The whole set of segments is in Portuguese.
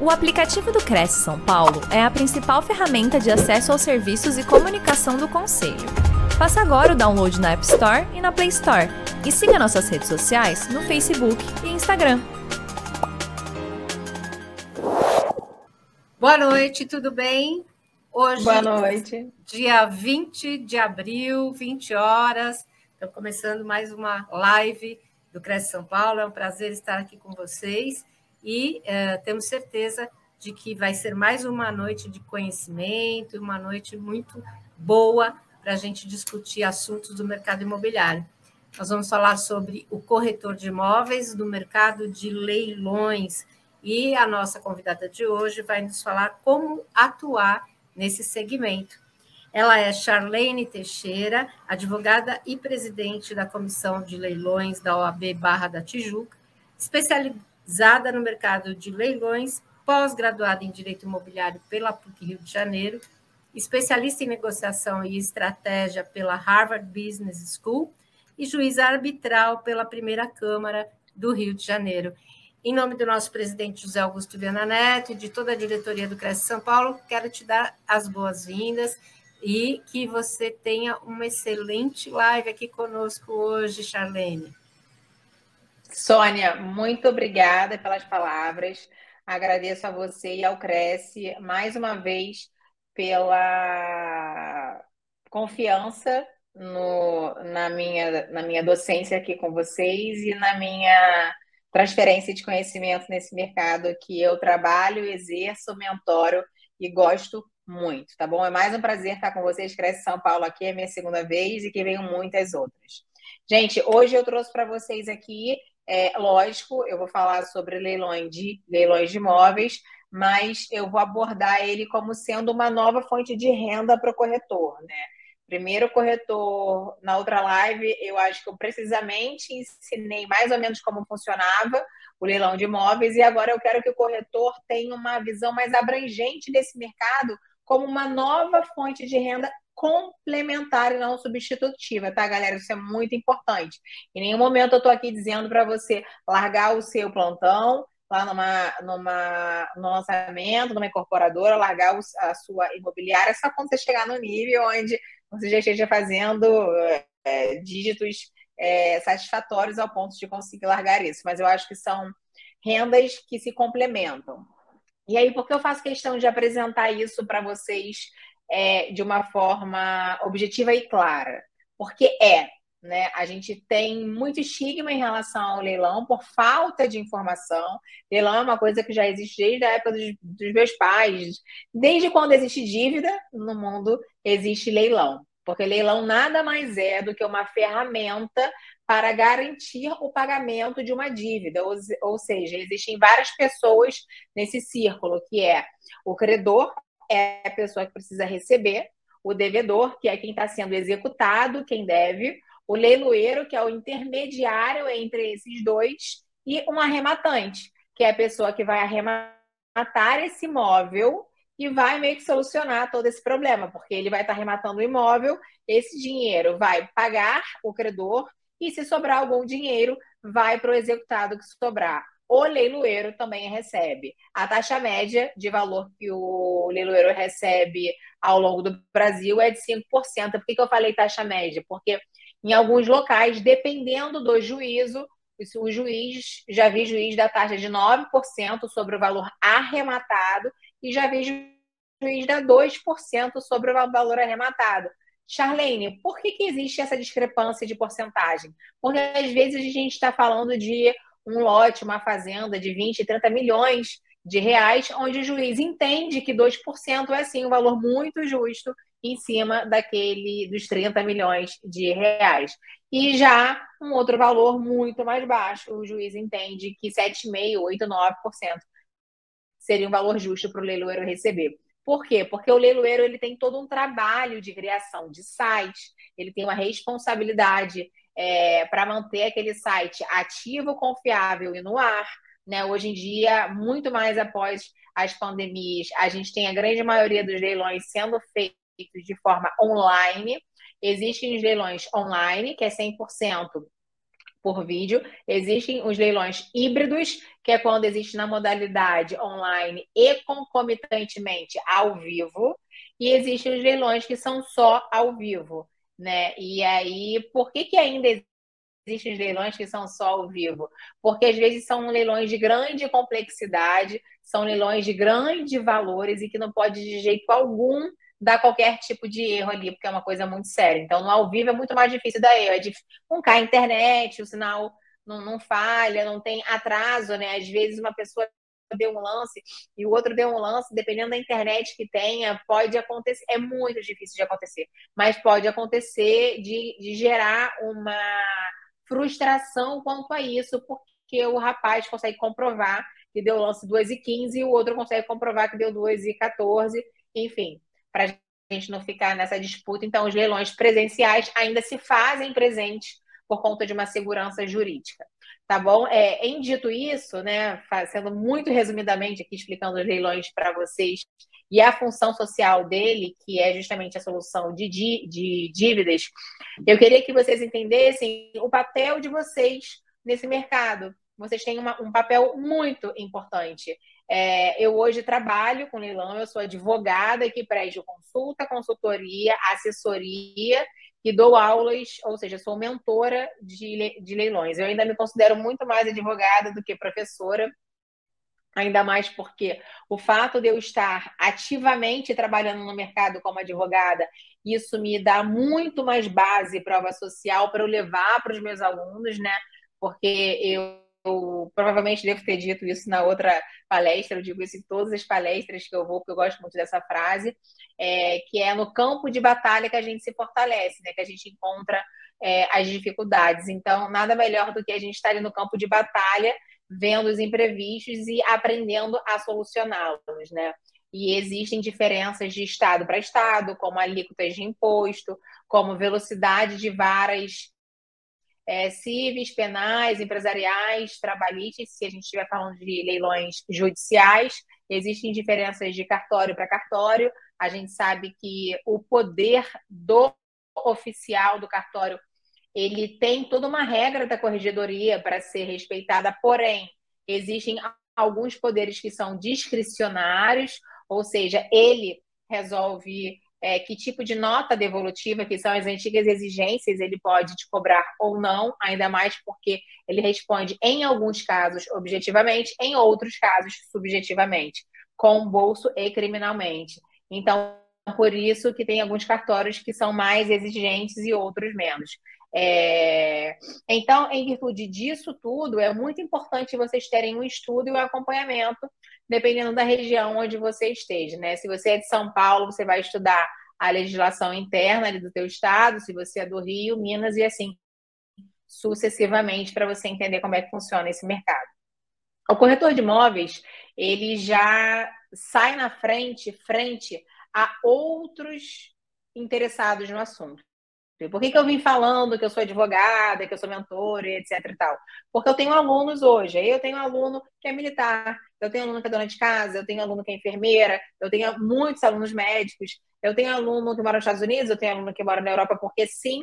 O aplicativo do Cresce São Paulo é a principal ferramenta de acesso aos serviços e comunicação do Conselho. Faça agora o download na App Store e na Play Store. E siga nossas redes sociais no Facebook e Instagram. Boa noite, tudo bem? Hoje, Boa noite. Dia 20 de abril, 20 horas. Estou começando mais uma live do Cresce São Paulo. É um prazer estar aqui com vocês e uh, temos certeza de que vai ser mais uma noite de conhecimento, uma noite muito boa para a gente discutir assuntos do mercado imobiliário. Nós vamos falar sobre o corretor de imóveis, do mercado de leilões, e a nossa convidada de hoje vai nos falar como atuar nesse segmento. Ela é Charlene Teixeira, advogada e presidente da Comissão de Leilões da OAB Barra da Tijuca, especializada no mercado de leilões, pós-graduada em Direito Imobiliário pela PUC Rio de Janeiro, especialista em negociação e estratégia pela Harvard Business School e juiz arbitral pela primeira Câmara do Rio de Janeiro. Em nome do nosso presidente José Augusto Viana Neto e de toda a diretoria do Cresce São Paulo, quero te dar as boas-vindas e que você tenha uma excelente live aqui conosco hoje, Charlene. Sônia, muito obrigada pelas palavras. Agradeço a você e ao Cresce mais uma vez pela confiança no, na, minha, na minha docência aqui com vocês e na minha transferência de conhecimento nesse mercado que eu trabalho, exerço, mentoro e gosto muito, tá bom? É mais um prazer estar com vocês. Cresce São Paulo aqui, é minha segunda vez e que venham muitas outras. Gente, hoje eu trouxe para vocês aqui é, lógico, eu vou falar sobre leilões de, leilões de imóveis, mas eu vou abordar ele como sendo uma nova fonte de renda para o corretor, né? Primeiro corretor, na outra live, eu acho que eu precisamente ensinei mais ou menos como funcionava o leilão de imóveis, e agora eu quero que o corretor tenha uma visão mais abrangente desse mercado como uma nova fonte de renda complementar e não substitutiva, tá, galera? Isso é muito importante. Em nenhum momento eu tô aqui dizendo para você largar o seu plantão lá numa, numa, no lançamento, numa incorporadora, largar a sua imobiliária só quando você chegar no nível onde você já esteja fazendo é, dígitos é, satisfatórios ao ponto de conseguir largar isso. Mas eu acho que são rendas que se complementam. E aí, por que eu faço questão de apresentar isso para vocês é, de uma forma objetiva e clara, porque é. Né? A gente tem muito estigma em relação ao leilão por falta de informação. Leilão é uma coisa que já existe desde a época dos, dos meus pais. Desde quando existe dívida no mundo, existe leilão. Porque leilão nada mais é do que uma ferramenta para garantir o pagamento de uma dívida. Ou, ou seja, existem várias pessoas nesse círculo, que é o credor, é a pessoa que precisa receber, o devedor, que é quem está sendo executado, quem deve, o leiloeiro, que é o intermediário entre esses dois, e um arrematante, que é a pessoa que vai arrematar esse imóvel e vai meio que solucionar todo esse problema, porque ele vai estar tá arrematando o imóvel, esse dinheiro vai pagar o credor, e se sobrar algum dinheiro, vai para o executado que sobrar o leiloeiro também recebe. A taxa média de valor que o leiloeiro recebe ao longo do Brasil é de 5%. Por que, que eu falei taxa média? Porque em alguns locais, dependendo do juízo, o juiz, já vi juiz da taxa de 9% sobre o valor arrematado e já vi juiz da 2% sobre o valor arrematado. Charlene, por que, que existe essa discrepância de porcentagem? Porque às vezes a gente está falando de um lote, uma fazenda de 20, 30 milhões de reais, onde o juiz entende que 2% é sim um valor muito justo em cima daquele dos 30 milhões de reais. E já um outro valor muito mais baixo, o juiz entende que 7,5%, 8%, 9% seria um valor justo para o leiloeiro receber. Por quê? Porque o leiloeiro ele tem todo um trabalho de criação de site, ele tem uma responsabilidade é, para manter aquele site ativo, confiável e no ar. Né? Hoje em dia, muito mais após as pandemias, a gente tem a grande maioria dos leilões sendo feitos de forma online. Existem os leilões online, que é 100% por vídeo. Existem os leilões híbridos, que é quando existe na modalidade online e concomitantemente ao vivo. E existem os leilões que são só ao vivo, né? E aí, por que, que ainda existem os leilões que são só ao vivo? Porque às vezes são leilões de grande complexidade, são leilões de grandes valores e que não pode de jeito algum dar qualquer tipo de erro ali, porque é uma coisa muito séria. Então, no ao vivo é muito mais difícil dar erro. É difícil, não cai a internet, o sinal não, não falha, não tem atraso, né? Às vezes uma pessoa deu um lance e o outro deu um lance, dependendo da internet que tenha, pode acontecer. É muito difícil de acontecer, mas pode acontecer de, de gerar uma frustração quanto a isso, porque o rapaz consegue comprovar que deu lance 2 e 15 e o outro consegue comprovar que deu 2 e 14, enfim para a gente não ficar nessa disputa. Então, os leilões presenciais ainda se fazem presentes por conta de uma segurança jurídica. Tá bom? É, em dito isso, né, sendo muito resumidamente aqui explicando os leilões para vocês e a função social dele, que é justamente a solução de, de dívidas, eu queria que vocês entendessem o papel de vocês nesse mercado. Vocês têm uma, um papel muito importante. É, eu hoje trabalho com leilão, eu sou advogada que presto consulta, consultoria, assessoria e dou aulas, ou seja, sou mentora de, de leilões. Eu ainda me considero muito mais advogada do que professora, ainda mais porque o fato de eu estar ativamente trabalhando no mercado como advogada, isso me dá muito mais base, prova social para eu levar para os meus alunos, né? Porque eu eu provavelmente devo ter dito isso na outra palestra, eu digo isso em todas as palestras que eu vou, porque eu gosto muito dessa frase, é, que é no campo de batalha que a gente se fortalece, né? que a gente encontra é, as dificuldades. Então, nada melhor do que a gente estar ali no campo de batalha, vendo os imprevistos e aprendendo a solucioná-los, né? E existem diferenças de estado para estado, como alíquotas de imposto, como velocidade de varas é, civis, penais, empresariais, trabalhistas, se a gente estiver falando de leilões judiciais, existem diferenças de cartório para cartório. A gente sabe que o poder do oficial do cartório ele tem toda uma regra da corregedoria para ser respeitada, porém, existem alguns poderes que são discricionários, ou seja, ele resolve é, que tipo de nota devolutiva, que são as antigas exigências, ele pode te cobrar ou não, ainda mais porque ele responde, em alguns casos, objetivamente, em outros casos, subjetivamente, com bolso e criminalmente. Então, por isso que tem alguns cartórios que são mais exigentes e outros menos. É... Então, em virtude disso tudo, é muito importante vocês terem um estudo e um acompanhamento dependendo da região onde você esteja, né? Se você é de São Paulo, você vai estudar a legislação interna do teu estado, se você é do Rio, Minas e assim sucessivamente para você entender como é que funciona esse mercado. O corretor de imóveis, ele já sai na frente, frente a outros interessados no assunto. Por que, que eu vim falando que eu sou advogada, que eu sou mentora, etc e tal? Porque eu tenho alunos hoje. Eu tenho aluno que é militar, eu tenho aluno que é dona de casa, eu tenho aluno que é enfermeira, eu tenho muitos alunos médicos, eu tenho aluno que mora nos Estados Unidos, eu tenho aluno que mora na Europa, porque sim,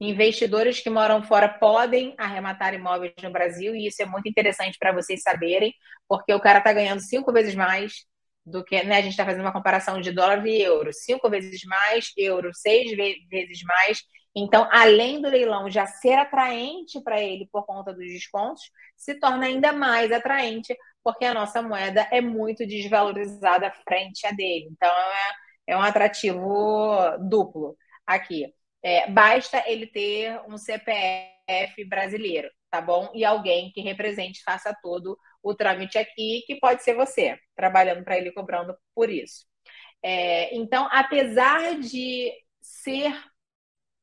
investidores que moram fora podem arrematar imóveis no Brasil, e isso é muito interessante para vocês saberem, porque o cara está ganhando cinco vezes mais do que né, a gente está fazendo uma comparação de dólar e euro, cinco vezes mais, euro seis vezes mais. Então, além do leilão já ser atraente para ele por conta dos descontos, se torna ainda mais atraente porque a nossa moeda é muito desvalorizada frente a dele. Então, é, é um atrativo duplo aqui. É, basta ele ter um CPF brasileiro, tá bom? E alguém que represente, faça todo o trâmite aqui, que pode ser você, trabalhando para ele cobrando por isso. É, então, apesar de ser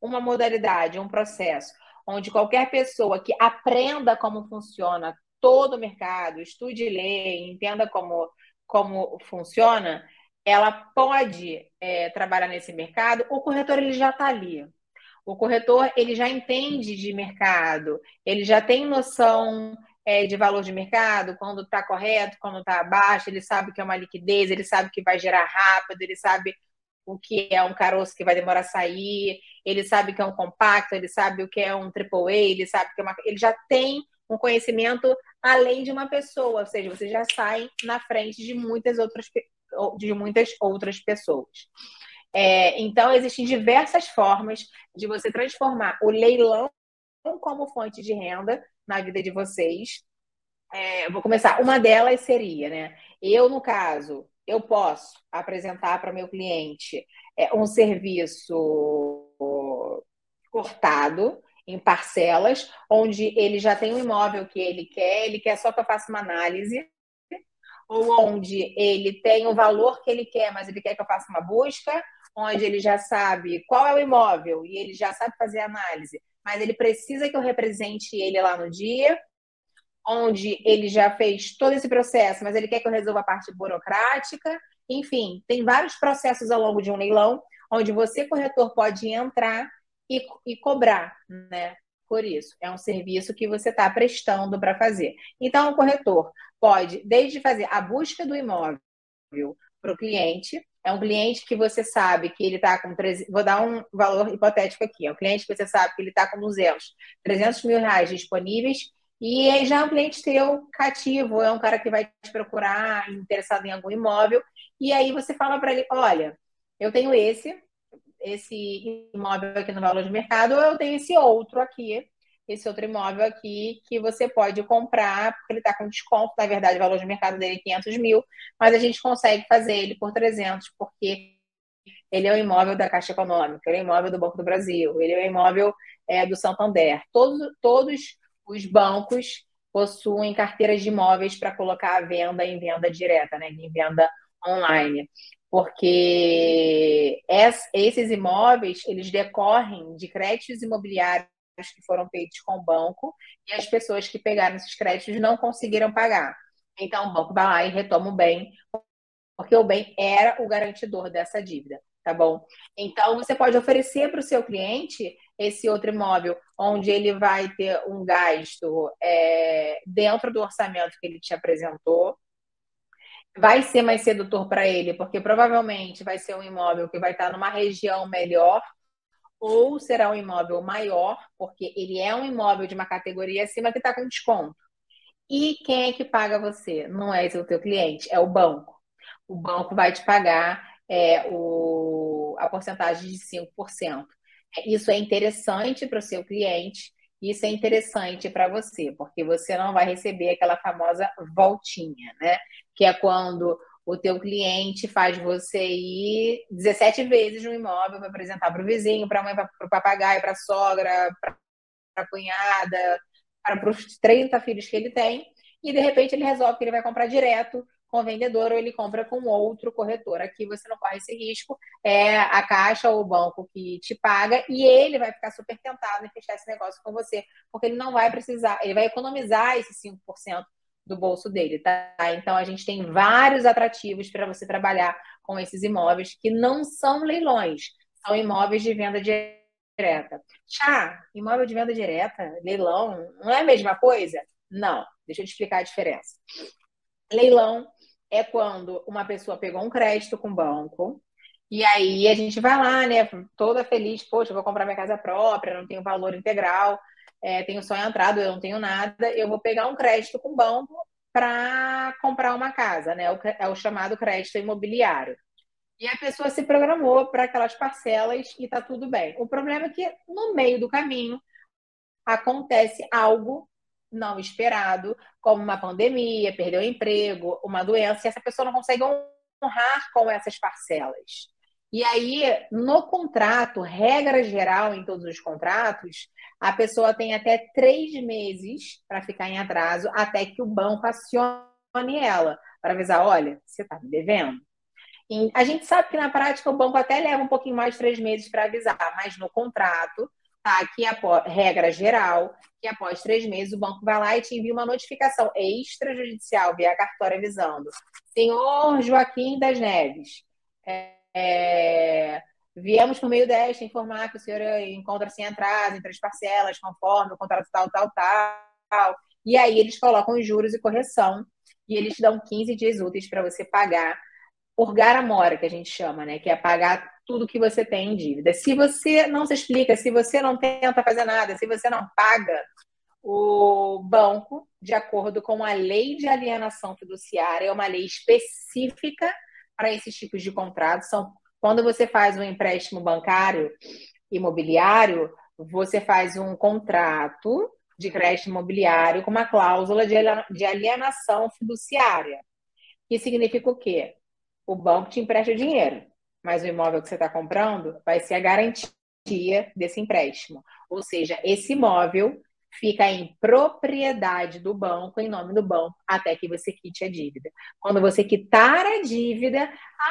uma modalidade, um processo, onde qualquer pessoa que aprenda como funciona todo o mercado, estude lei, entenda como, como funciona, ela pode é, trabalhar nesse mercado, o corretor ele já está ali. O corretor ele já entende de mercado, ele já tem noção é, de valor de mercado, quando está correto, quando está abaixo, ele sabe que é uma liquidez, ele sabe que vai gerar rápido, ele sabe o que é um caroço que vai demorar a sair, ele sabe que é um compacto, ele sabe o que é um AAA, ele sabe que é uma. Ele já tem um conhecimento além de uma pessoa, ou seja, você já sai na frente de muitas outras, de muitas outras pessoas. É, então, existem diversas formas de você transformar o leilão como fonte de renda na vida de vocês. É, vou começar. Uma delas seria, né? Eu, no caso, eu posso apresentar para meu cliente é, um serviço cortado em parcelas, onde ele já tem um imóvel que ele quer, ele quer só que eu faça uma análise, ou onde ele tem o valor que ele quer, mas ele quer que eu faça uma busca, onde ele já sabe qual é o imóvel e ele já sabe fazer análise, mas ele precisa que eu represente ele lá no dia, onde ele já fez todo esse processo, mas ele quer que eu resolva a parte burocrática. Enfim, tem vários processos ao longo de um leilão, onde você, corretor, pode entrar e, e cobrar, né? Por isso, é um serviço que você está prestando para fazer. Então, o corretor pode, desde fazer a busca do imóvel para o cliente, é um cliente que você sabe que ele está com. 3, vou dar um valor hipotético aqui. É um cliente que você sabe que ele está com 200, 300 mil reais disponíveis e já é um cliente teu cativo, é um cara que vai te procurar interessado em algum imóvel. E aí você fala para ele: olha, eu tenho esse, esse imóvel aqui no valor de mercado, ou eu tenho esse outro aqui, esse outro imóvel aqui que você pode comprar, porque ele está com desconto. Na verdade, o valor de mercado dele é 500 mil, mas a gente consegue fazer ele por 300, porque ele é o imóvel da Caixa Econômica, ele é o imóvel do Banco do Brasil, ele é o imóvel é, do Santander. Todos, todos os bancos possuem carteiras de imóveis para colocar à venda em venda direta, né, em venda online, porque esses imóveis eles decorrem de créditos imobiliários que foram feitos com o banco e as pessoas que pegaram esses créditos não conseguiram pagar. Então o banco vai lá e retoma o bem, porque o bem era o garantidor dessa dívida, tá bom? Então você pode oferecer para o seu cliente esse outro imóvel, onde ele vai ter um gasto é, dentro do orçamento que ele te apresentou. Vai ser mais sedutor para ele, porque provavelmente vai ser um imóvel que vai estar numa região melhor, ou será um imóvel maior, porque ele é um imóvel de uma categoria acima que está com desconto. E quem é que paga você? Não é o teu cliente, é o banco. O banco vai te pagar é, o, a porcentagem de 5%. Isso é interessante para o seu cliente, isso é interessante para você, porque você não vai receber aquela famosa voltinha, né? Que é quando o teu cliente faz você ir 17 vezes no imóvel para apresentar para o vizinho, para a mãe, para o papagaio, para a sogra, para a cunhada, para os 30 filhos que ele tem, e de repente ele resolve que ele vai comprar direto com o vendedor ou ele compra com outro corretor. Aqui você não corre esse risco, é a caixa ou o banco que te paga e ele vai ficar super tentado em fechar esse negócio com você, porque ele não vai precisar, ele vai economizar esses 5% do bolso dele, tá? Então a gente tem vários atrativos para você trabalhar com esses imóveis que não são leilões, são imóveis de venda direta. Chá, imóvel de venda direta, leilão, não é a mesma coisa? Não, deixa eu te explicar a diferença. Leilão é quando uma pessoa pegou um crédito com o banco, e aí a gente vai lá, né, toda feliz, poxa, vou comprar minha casa própria, não tenho valor integral, é, tenho só entrado, eu não tenho nada, eu vou pegar um crédito com o banco para comprar uma casa, né? É o chamado crédito imobiliário. E a pessoa se programou para aquelas parcelas e está tudo bem. O problema é que no meio do caminho acontece algo não esperado, como uma pandemia, perdeu o emprego, uma doença, e essa pessoa não consegue honrar com essas parcelas. E aí, no contrato, regra geral em todos os contratos, a pessoa tem até três meses para ficar em atraso até que o banco acione ela para avisar: olha, você está me devendo. E a gente sabe que na prática o banco até leva um pouquinho mais de três meses para avisar, mas no contrato tá que a regra geral que após três meses o banco vai lá e te envia uma notificação extrajudicial via cartório avisando: senhor Joaquim das Neves. É, viemos por meio desta informar que o senhor encontra-se em atraso em três parcelas, conforme o contrato tal, tal, tal. E aí eles colocam os juros e correção e eles te dão 15 dias úteis para você pagar orgar a mora, que a gente chama, né? Que é pagar tudo que você tem em dívida. Se você não se explica, se você não tenta fazer nada, se você não paga, o banco, de acordo com a lei de alienação fiduciária, é uma lei específica para esses tipos de contratos. São quando você faz um empréstimo bancário imobiliário, você faz um contrato de crédito imobiliário com uma cláusula de alienação fiduciária. Que significa o quê? O banco te empresta o dinheiro, mas o imóvel que você está comprando vai ser a garantia desse empréstimo. Ou seja, esse imóvel fica em propriedade do banco, em nome do banco, até que você quite a dívida. Quando você quitar a dívida,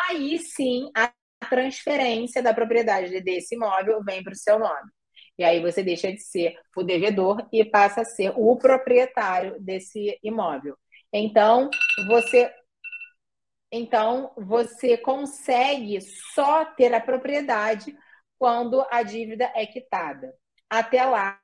aí sim a transferência da propriedade desse imóvel vem para o seu nome. E aí você deixa de ser o devedor e passa a ser o proprietário desse imóvel. Então, você então você consegue só ter a propriedade quando a dívida é quitada. Até lá,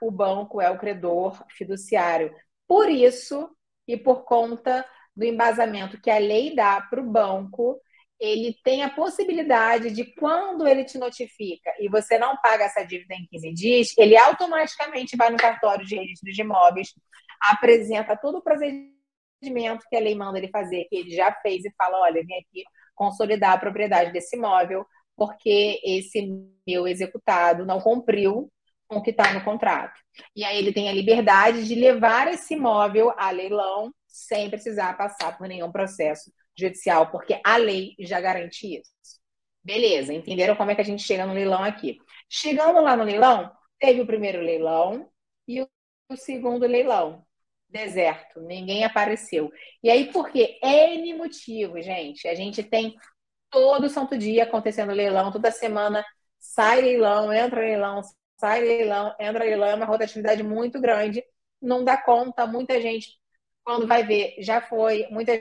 o banco é o credor fiduciário. Por isso e por conta do embasamento que a lei dá para o banco, ele tem a possibilidade de, quando ele te notifica e você não paga essa dívida em 15 dias, ele automaticamente vai no cartório de registro de imóveis, apresenta todo o procedimento que a lei manda ele fazer, que ele já fez, e fala: olha, vem aqui consolidar a propriedade desse imóvel, porque esse meu executado não cumpriu com o que está no contrato. E aí ele tem a liberdade de levar esse imóvel a leilão sem precisar passar por nenhum processo judicial, porque a lei já garante isso. Beleza, entenderam como é que a gente chega no leilão aqui? Chegando lá no leilão, teve o primeiro leilão e o segundo leilão. Deserto, ninguém apareceu. E aí, por quê? N motivos, gente. A gente tem todo santo dia acontecendo leilão, toda semana sai leilão, entra leilão, sai leilão, entra leilão, é uma rotatividade muito grande, não dá conta, muita gente, quando vai ver, já foi, muita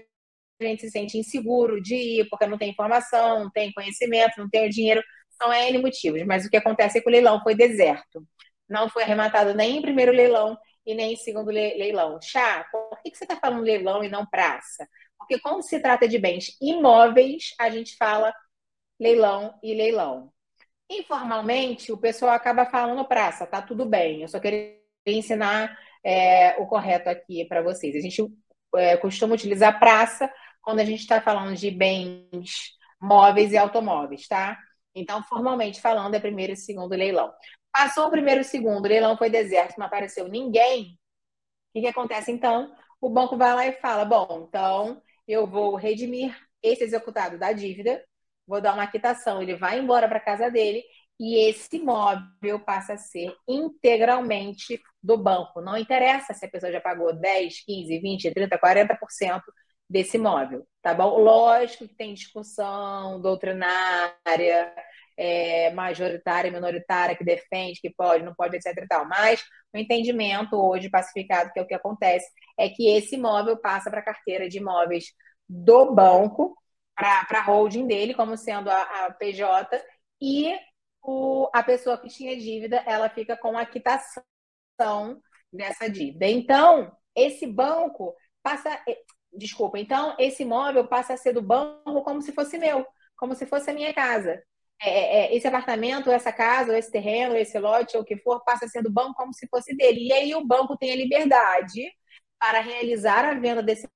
gente se sente inseguro de ir, porque não tem informação, não tem conhecimento, não tem dinheiro. São N motivos. Mas o que acontece é que o leilão foi deserto. Não foi arrematado nem em primeiro leilão e nem em segundo leilão. Chá, por que você está falando leilão e não praça? Porque quando se trata de bens imóveis, a gente fala leilão e leilão. Informalmente, o pessoal acaba falando praça, tá tudo bem. Eu só queria ensinar é, o correto aqui para vocês. A gente é, costuma utilizar praça quando a gente está falando de bens móveis e automóveis, tá? Então, formalmente falando, é primeiro e segundo leilão. Passou o primeiro e segundo, o leilão foi deserto, não apareceu ninguém. O que, que acontece então? O banco vai lá e fala: bom, então eu vou redimir esse executado da dívida, vou dar uma quitação, ele vai embora para casa dele e esse imóvel passa a ser integralmente do banco. Não interessa se a pessoa já pagou 10, 15, 20, 30, 40% desse imóvel, tá bom? Lógico que tem discussão doutrinária, é, majoritária, minoritária, que defende, que pode, não pode, etc e tal. Mas o entendimento hoje pacificado, que é o que acontece, é que esse imóvel passa para a carteira de imóveis do banco, para a holding dele, como sendo a, a PJ, e o, a pessoa que tinha dívida, ela fica com a quitação dessa dívida. Então, esse banco passa, Desculpa, então esse imóvel passa a ser do banco como se fosse meu, como se fosse a minha casa. É, é, é, esse apartamento, essa casa, esse terreno, esse lote, ou o que for, passa a ser do banco como se fosse dele. E aí o banco tem a liberdade para realizar a venda desse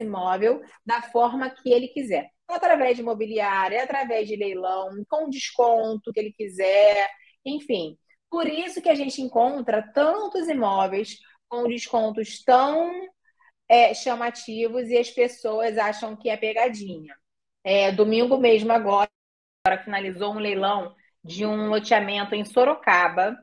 imóvel da forma que ele quiser. Através de imobiliária, através de leilão, com desconto que ele quiser, enfim. Por isso que a gente encontra tantos imóveis com descontos tão é, chamativos e as pessoas acham que é pegadinha. É, domingo mesmo, agora, finalizou um leilão de um loteamento em Sorocaba,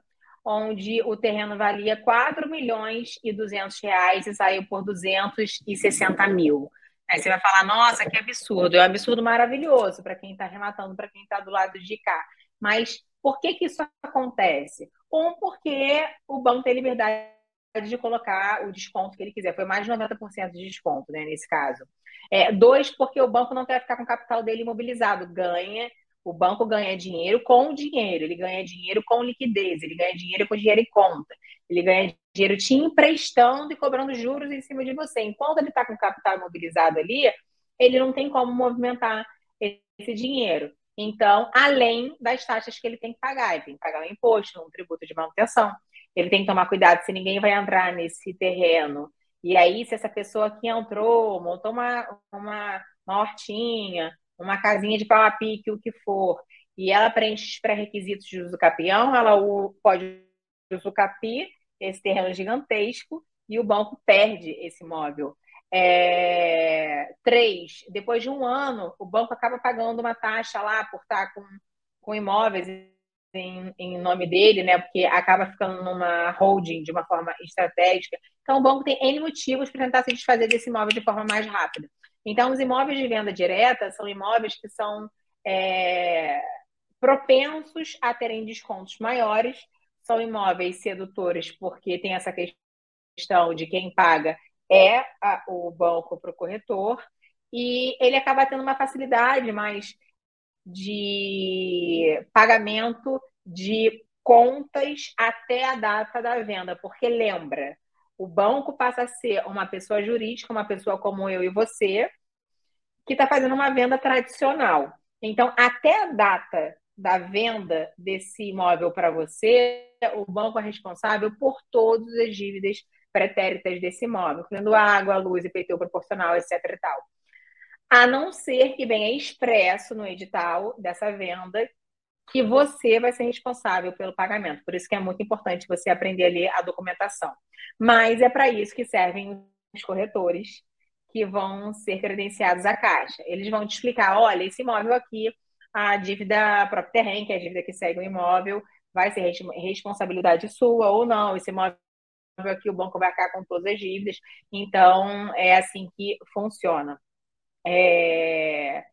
onde o terreno valia 4 milhões e 200 reais e saiu por 260 mil. Aí você vai falar, nossa, que absurdo. É um absurdo maravilhoso para quem está rematando, para quem está do lado de cá. Mas por que, que isso acontece? Um, porque o banco tem liberdade de colocar o desconto que ele quiser. Foi mais de 90% de desconto, né, nesse caso. É, dois, porque o banco não quer ficar com o capital dele imobilizado. Ganha, o banco ganha dinheiro com dinheiro, ele ganha dinheiro com liquidez, ele ganha dinheiro com dinheiro em conta, ele ganha dinheiro te emprestando e cobrando juros em cima de você. Enquanto ele está com o capital imobilizado ali, ele não tem como movimentar esse dinheiro. Então, além das taxas que ele tem que pagar, ele tem que pagar um imposto, um tributo de manutenção, ele tem que tomar cuidado se ninguém vai entrar nesse terreno. E aí, se essa pessoa que entrou, montou uma, uma, uma hortinha, uma casinha de pau a pique, o que for, e ela preenche os pré-requisitos de uso capião, ela pode uso capi esse terreno gigantesco e o banco perde esse imóvel. É, três, depois de um ano, o banco acaba pagando uma taxa lá por estar com, com imóveis em, em, nome dele, né? Porque acaba ficando numa holding de uma forma estratégica. Então, o banco tem N motivos para tentar se desfazer desse imóvel de forma mais rápida. Então, os imóveis de venda direta são imóveis que são é, propensos a terem descontos maiores, são imóveis sedutores, porque tem essa questão de quem paga é a, o banco para o corretor, e ele acaba tendo uma facilidade mais de pagamento de contas até a data da venda, porque lembra, o banco passa a ser uma pessoa jurídica, uma pessoa como eu e você, que está fazendo uma venda tradicional. Então, até a data da venda desse imóvel para você, o banco é responsável por todas as dívidas pretéritas desse imóvel, incluindo água, luz, IPTU proporcional, etc. e tal. A não ser que venha expresso no edital dessa venda que você vai ser responsável pelo pagamento. Por isso que é muito importante você aprender a ler a documentação. Mas é para isso que servem os corretores que vão ser credenciados à Caixa. Eles vão te explicar, olha, esse imóvel aqui, a dívida própria terreno, que é a dívida que segue o imóvel, vai ser responsabilidade sua ou não. Esse imóvel aqui o banco vai ficar com todas as dívidas. Então, é assim que funciona. É...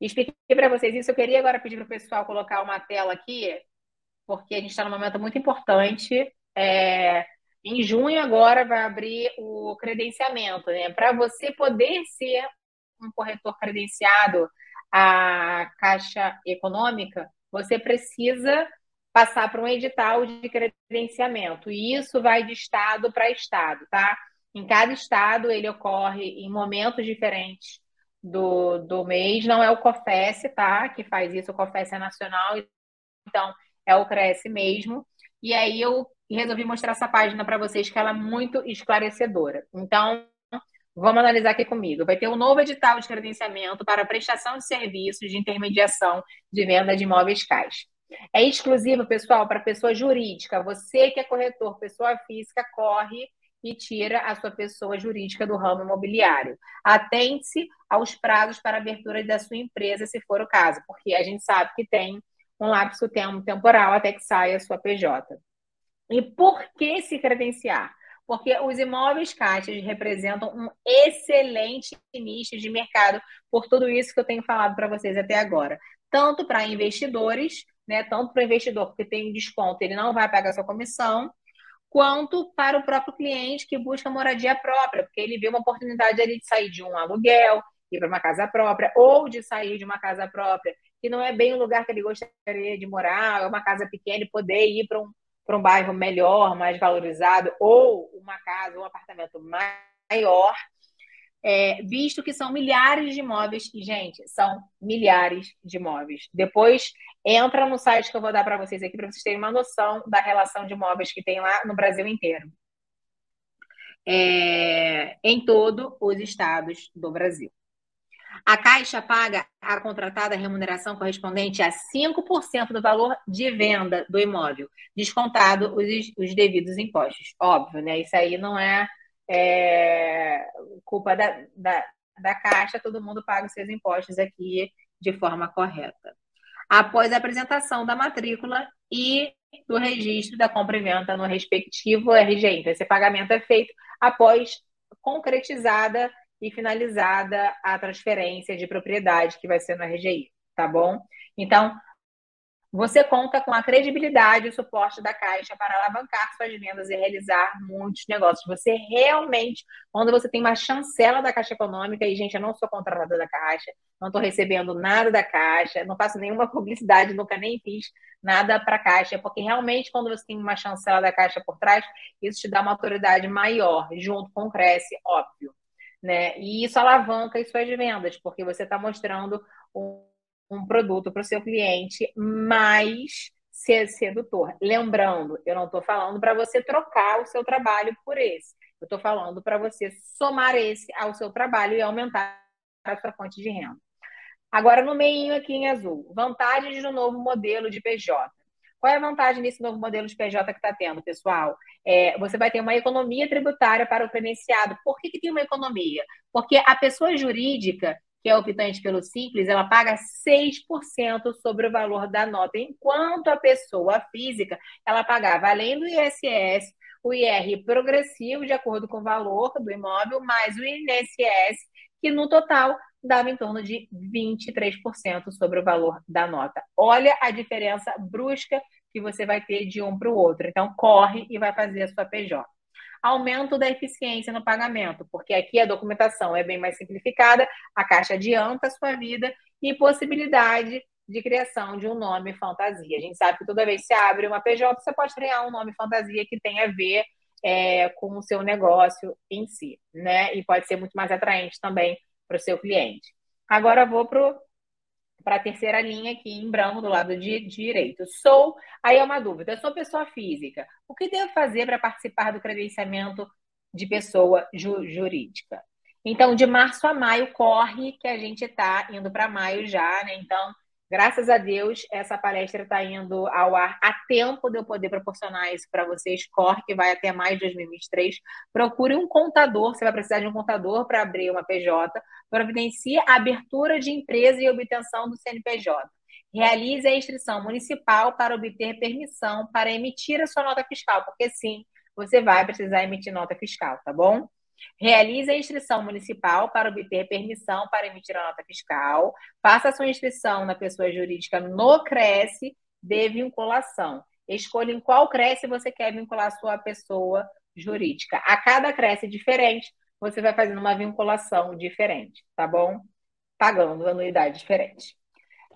Expliquei para vocês isso. Eu queria agora pedir para o pessoal colocar uma tela aqui, porque a gente está num momento muito importante. É... Em junho, agora, vai abrir o credenciamento. Né? Para você poder ser um corretor credenciado à Caixa Econômica, você precisa passar para um edital de credenciamento. E isso vai de estado para estado, tá? Em cada estado ele ocorre em momentos diferentes do, do mês. Não é o COFES, tá? Que faz isso, o COFES é nacional, então é o CRES mesmo. E aí eu resolvi mostrar essa página para vocês, que ela é muito esclarecedora. Então, vamos analisar aqui comigo. Vai ter um novo edital de credenciamento para prestação de serviços de intermediação de venda de imóveis caixa. É exclusivo, pessoal, para pessoa jurídica. Você que é corretor, pessoa física, corre e tira a sua pessoa jurídica do ramo imobiliário. Atente-se aos prazos para abertura da sua empresa, se for o caso, porque a gente sabe que tem um lapso temporal até que saia a sua PJ. E por que se credenciar? Porque os imóveis caixas representam um excelente nicho de mercado por tudo isso que eu tenho falado para vocês até agora. Tanto para investidores, né, tanto para o investidor, porque tem um desconto, ele não vai pagar sua comissão, quanto para o próprio cliente que busca moradia própria, porque ele vê uma oportunidade ali de sair de um aluguel, ir para uma casa própria, ou de sair de uma casa própria, que não é bem o lugar que ele gostaria de morar, é uma casa pequena e poder ir para um, para um bairro melhor, mais valorizado, ou uma casa, um apartamento maior, é, visto que são milhares de imóveis, e, gente, são milhares de imóveis. Depois entra no site que eu vou dar para vocês aqui, para vocês terem uma noção da relação de imóveis que tem lá no Brasil inteiro. É, em todos os estados do Brasil. A Caixa paga a contratada remuneração correspondente a 5% do valor de venda do imóvel, descontado os, os devidos impostos. Óbvio, né? Isso aí não é é, culpa da, da, da Caixa, todo mundo paga os seus impostos aqui de forma correta. Após a apresentação da matrícula e do registro da compra e venda no respectivo RGI. Então, esse pagamento é feito após concretizada e finalizada a transferência de propriedade que vai ser no RGI, tá bom? Então, você conta com a credibilidade e o suporte da Caixa para alavancar suas vendas e realizar muitos negócios. Você realmente, quando você tem uma chancela da Caixa Econômica, e, gente, eu não sou contratada da Caixa, não estou recebendo nada da Caixa, não faço nenhuma publicidade, nunca nem fiz nada para a Caixa, porque realmente, quando você tem uma chancela da Caixa por trás, isso te dá uma autoridade maior, junto com o Cresce, óbvio. né? E isso alavanca as suas vendas, porque você está mostrando um, um produto para o seu cliente mais sedutor. Lembrando, eu não estou falando para você trocar o seu trabalho por esse. Eu estou falando para você somar esse ao seu trabalho e aumentar a sua fonte de renda. Agora, no meio aqui em azul, vantagens do novo modelo de PJ. Qual é a vantagem desse novo modelo de PJ que está tendo, pessoal? É, você vai ter uma economia tributária para o credenciado. Por que, que tem uma economia? Porque a pessoa jurídica, que é optante pelo Simples, ela paga 6% sobre o valor da nota, enquanto a pessoa física, ela pagava, além do ISS, o IR progressivo, de acordo com o valor do imóvel, mais o INSS, que no total dava em torno de 23% sobre o valor da nota. Olha a diferença brusca que você vai ter de um para o outro. Então, corre e vai fazer a sua PJ. Aumento da eficiência no pagamento, porque aqui a documentação é bem mais simplificada, a Caixa adianta a sua vida e possibilidade de criação de um nome fantasia. A gente sabe que toda vez que você abre uma PJ, você pode criar um nome fantasia que tenha a ver é, com o seu negócio em si, né? E pode ser muito mais atraente também para o seu cliente. Agora vou para a terceira linha aqui em branco do lado de, de direito. Sou, aí é uma dúvida, sou pessoa física. O que devo fazer para participar do credenciamento de pessoa ju, jurídica? Então, de março a maio corre que a gente está indo para maio já, né? Então, Graças a Deus, essa palestra está indo ao ar a tempo de eu poder proporcionar isso para vocês. Corre, que vai até mais de 2023. Procure um contador, você vai precisar de um contador para abrir uma PJ. Providencie a abertura de empresa e obtenção do CNPJ. Realize a inscrição municipal para obter permissão para emitir a sua nota fiscal, porque sim, você vai precisar emitir nota fiscal, tá bom? Realize a inscrição municipal para obter permissão para emitir a nota fiscal. Faça sua inscrição na pessoa jurídica no Cresce de vinculação. Escolha em qual Cresce você quer vincular sua pessoa jurídica. A cada Cresce diferente, você vai fazendo uma vinculação diferente, tá bom? Pagando anuidade diferente.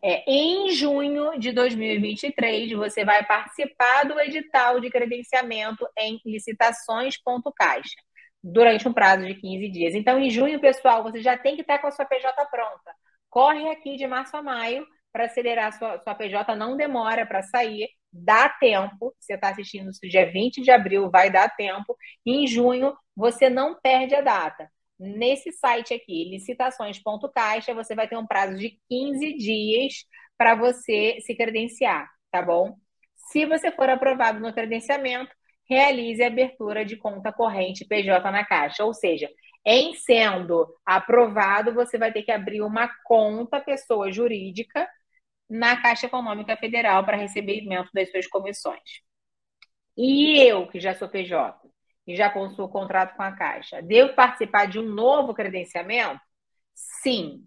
É, em junho de 2023, você vai participar do edital de credenciamento em licitações.caixa durante um prazo de 15 dias. Então, em junho, pessoal, você já tem que estar com a sua PJ pronta. Corre aqui de março a maio para acelerar a sua, sua PJ, não demora para sair, dá tempo. Você está assistindo isso dia 20 de abril, vai dar tempo. em junho, você não perde a data. Nesse site aqui, licitações.caixa, você vai ter um prazo de 15 dias para você se credenciar, tá bom? Se você for aprovado no credenciamento, realize a abertura de conta corrente PJ na Caixa. Ou seja, em sendo aprovado, você vai ter que abrir uma conta pessoa jurídica na Caixa Econômica Federal para recebimento das suas comissões. E eu, que já sou PJ e já possuo contrato com a Caixa, devo participar de um novo credenciamento? Sim,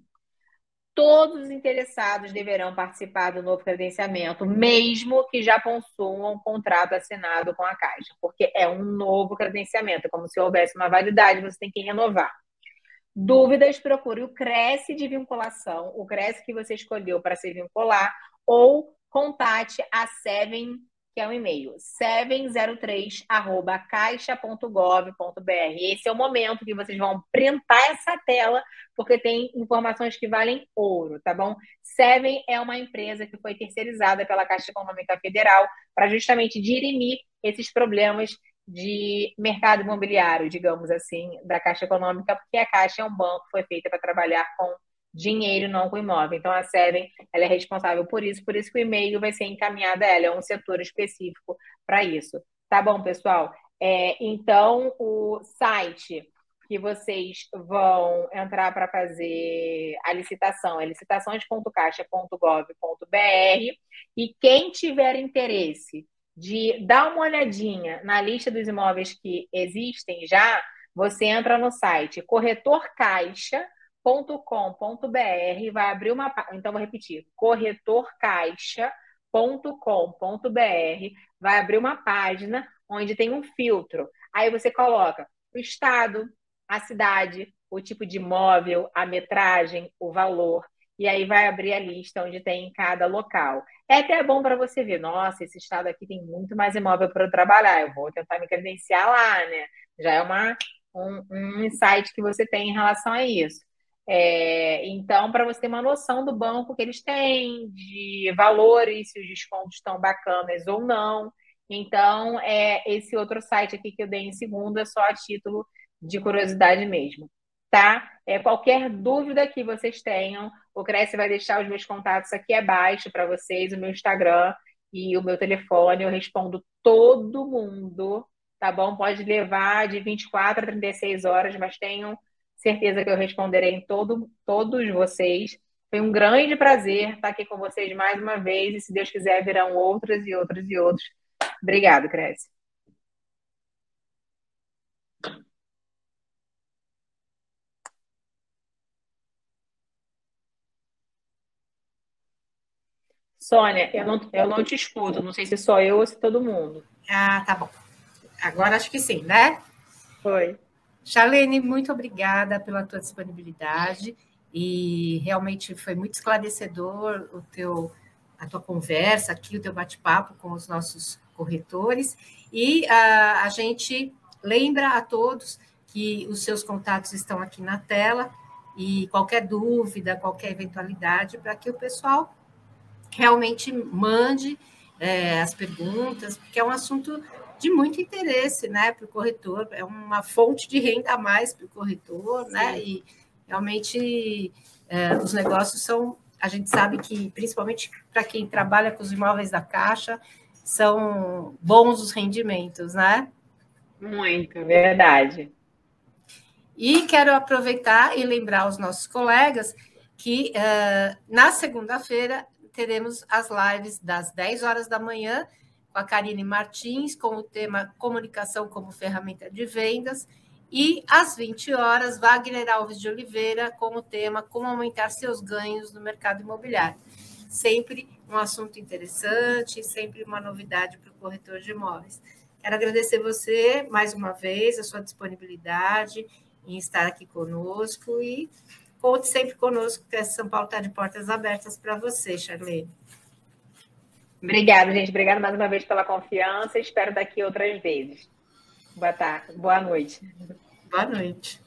todos os interessados deverão participar do novo credenciamento, mesmo que já possuam um contrato assinado com a Caixa, porque é um novo credenciamento, é como se houvesse uma validade, você tem que renovar. Dúvidas, procure o Cresce de vinculação, o Cresce que você escolheu para se vincular, ou contate a Seven que é o e-mail 703@caixa.gov.br. Esse é o momento que vocês vão printar essa tela, porque tem informações que valem ouro, tá bom? Seven é uma empresa que foi terceirizada pela Caixa Econômica Federal para justamente dirimir esses problemas de mercado imobiliário, digamos assim, da Caixa Econômica, porque a Caixa é um banco que foi feita para trabalhar com dinheiro, não com imóvel. Então, a Seven ela é responsável por isso, por isso que o e-mail vai ser encaminhado a ela, é um setor específico para isso. Tá bom, pessoal? É, então, o site que vocês vão entrar para fazer a licitação é licitações.caixa.gov.br e quem tiver interesse de dar uma olhadinha na lista dos imóveis que existem já, você entra no site Corretor Caixa corretorcaixa.com.br vai abrir uma então vou repetir corretorcaixa.com.br vai abrir uma página onde tem um filtro. Aí você coloca o estado a cidade o tipo de imóvel a metragem o valor e aí vai abrir a lista onde tem em cada local. É até bom para você ver nossa esse estado aqui tem muito mais imóvel para eu trabalhar eu vou tentar me credenciar lá né? Já é uma um, um insight que você tem em relação a isso. É, então, para você ter uma noção do banco que eles têm, de valores, se os descontos estão bacanas ou não. Então, é esse outro site aqui que eu dei em segunda, só a título de curiosidade mesmo. Tá? É, qualquer dúvida que vocês tenham, o Cresce vai deixar os meus contatos aqui abaixo para vocês, o meu Instagram e o meu telefone. Eu respondo todo mundo, tá bom? Pode levar de 24 a 36 horas, mas tenham certeza que eu responderei em todo, todos vocês. Foi um grande prazer estar aqui com vocês mais uma vez, e se Deus quiser, virão outros e outros e outros. Obrigado, Cresce. Sônia, eu não, eu não te escuto, não sei se só eu ou se todo mundo. Ah, tá bom. Agora acho que sim, né? Foi. Charlene, muito obrigada pela tua disponibilidade. E realmente foi muito esclarecedor o teu, a tua conversa aqui, o teu bate-papo com os nossos corretores. E a, a gente lembra a todos que os seus contatos estão aqui na tela. E qualquer dúvida, qualquer eventualidade, para que o pessoal realmente mande é, as perguntas, porque é um assunto de muito interesse, né, para o corretor, é uma fonte de renda a mais para o corretor, né, Sim. né, e realmente é, os negócios são, a gente sabe que, principalmente para quem trabalha com os imóveis da Caixa, são bons os rendimentos, né? Muito, verdade. E quero aproveitar e lembrar aos nossos colegas que uh, na segunda-feira teremos as lives das 10 horas da manhã com a Karine Martins, com o tema Comunicação como Ferramenta de Vendas, e às 20 horas, Wagner Alves de Oliveira, com o tema Como Aumentar Seus Ganhos no Mercado Imobiliário. Sempre um assunto interessante, sempre uma novidade para o corretor de imóveis. Quero agradecer você mais uma vez, a sua disponibilidade em estar aqui conosco e conte sempre conosco, que São Paulo está de portas abertas para você, Charlene. Obrigada, gente. Obrigada mais uma vez pela confiança. Espero daqui outras vezes. Boa tarde. Boa noite. Boa noite.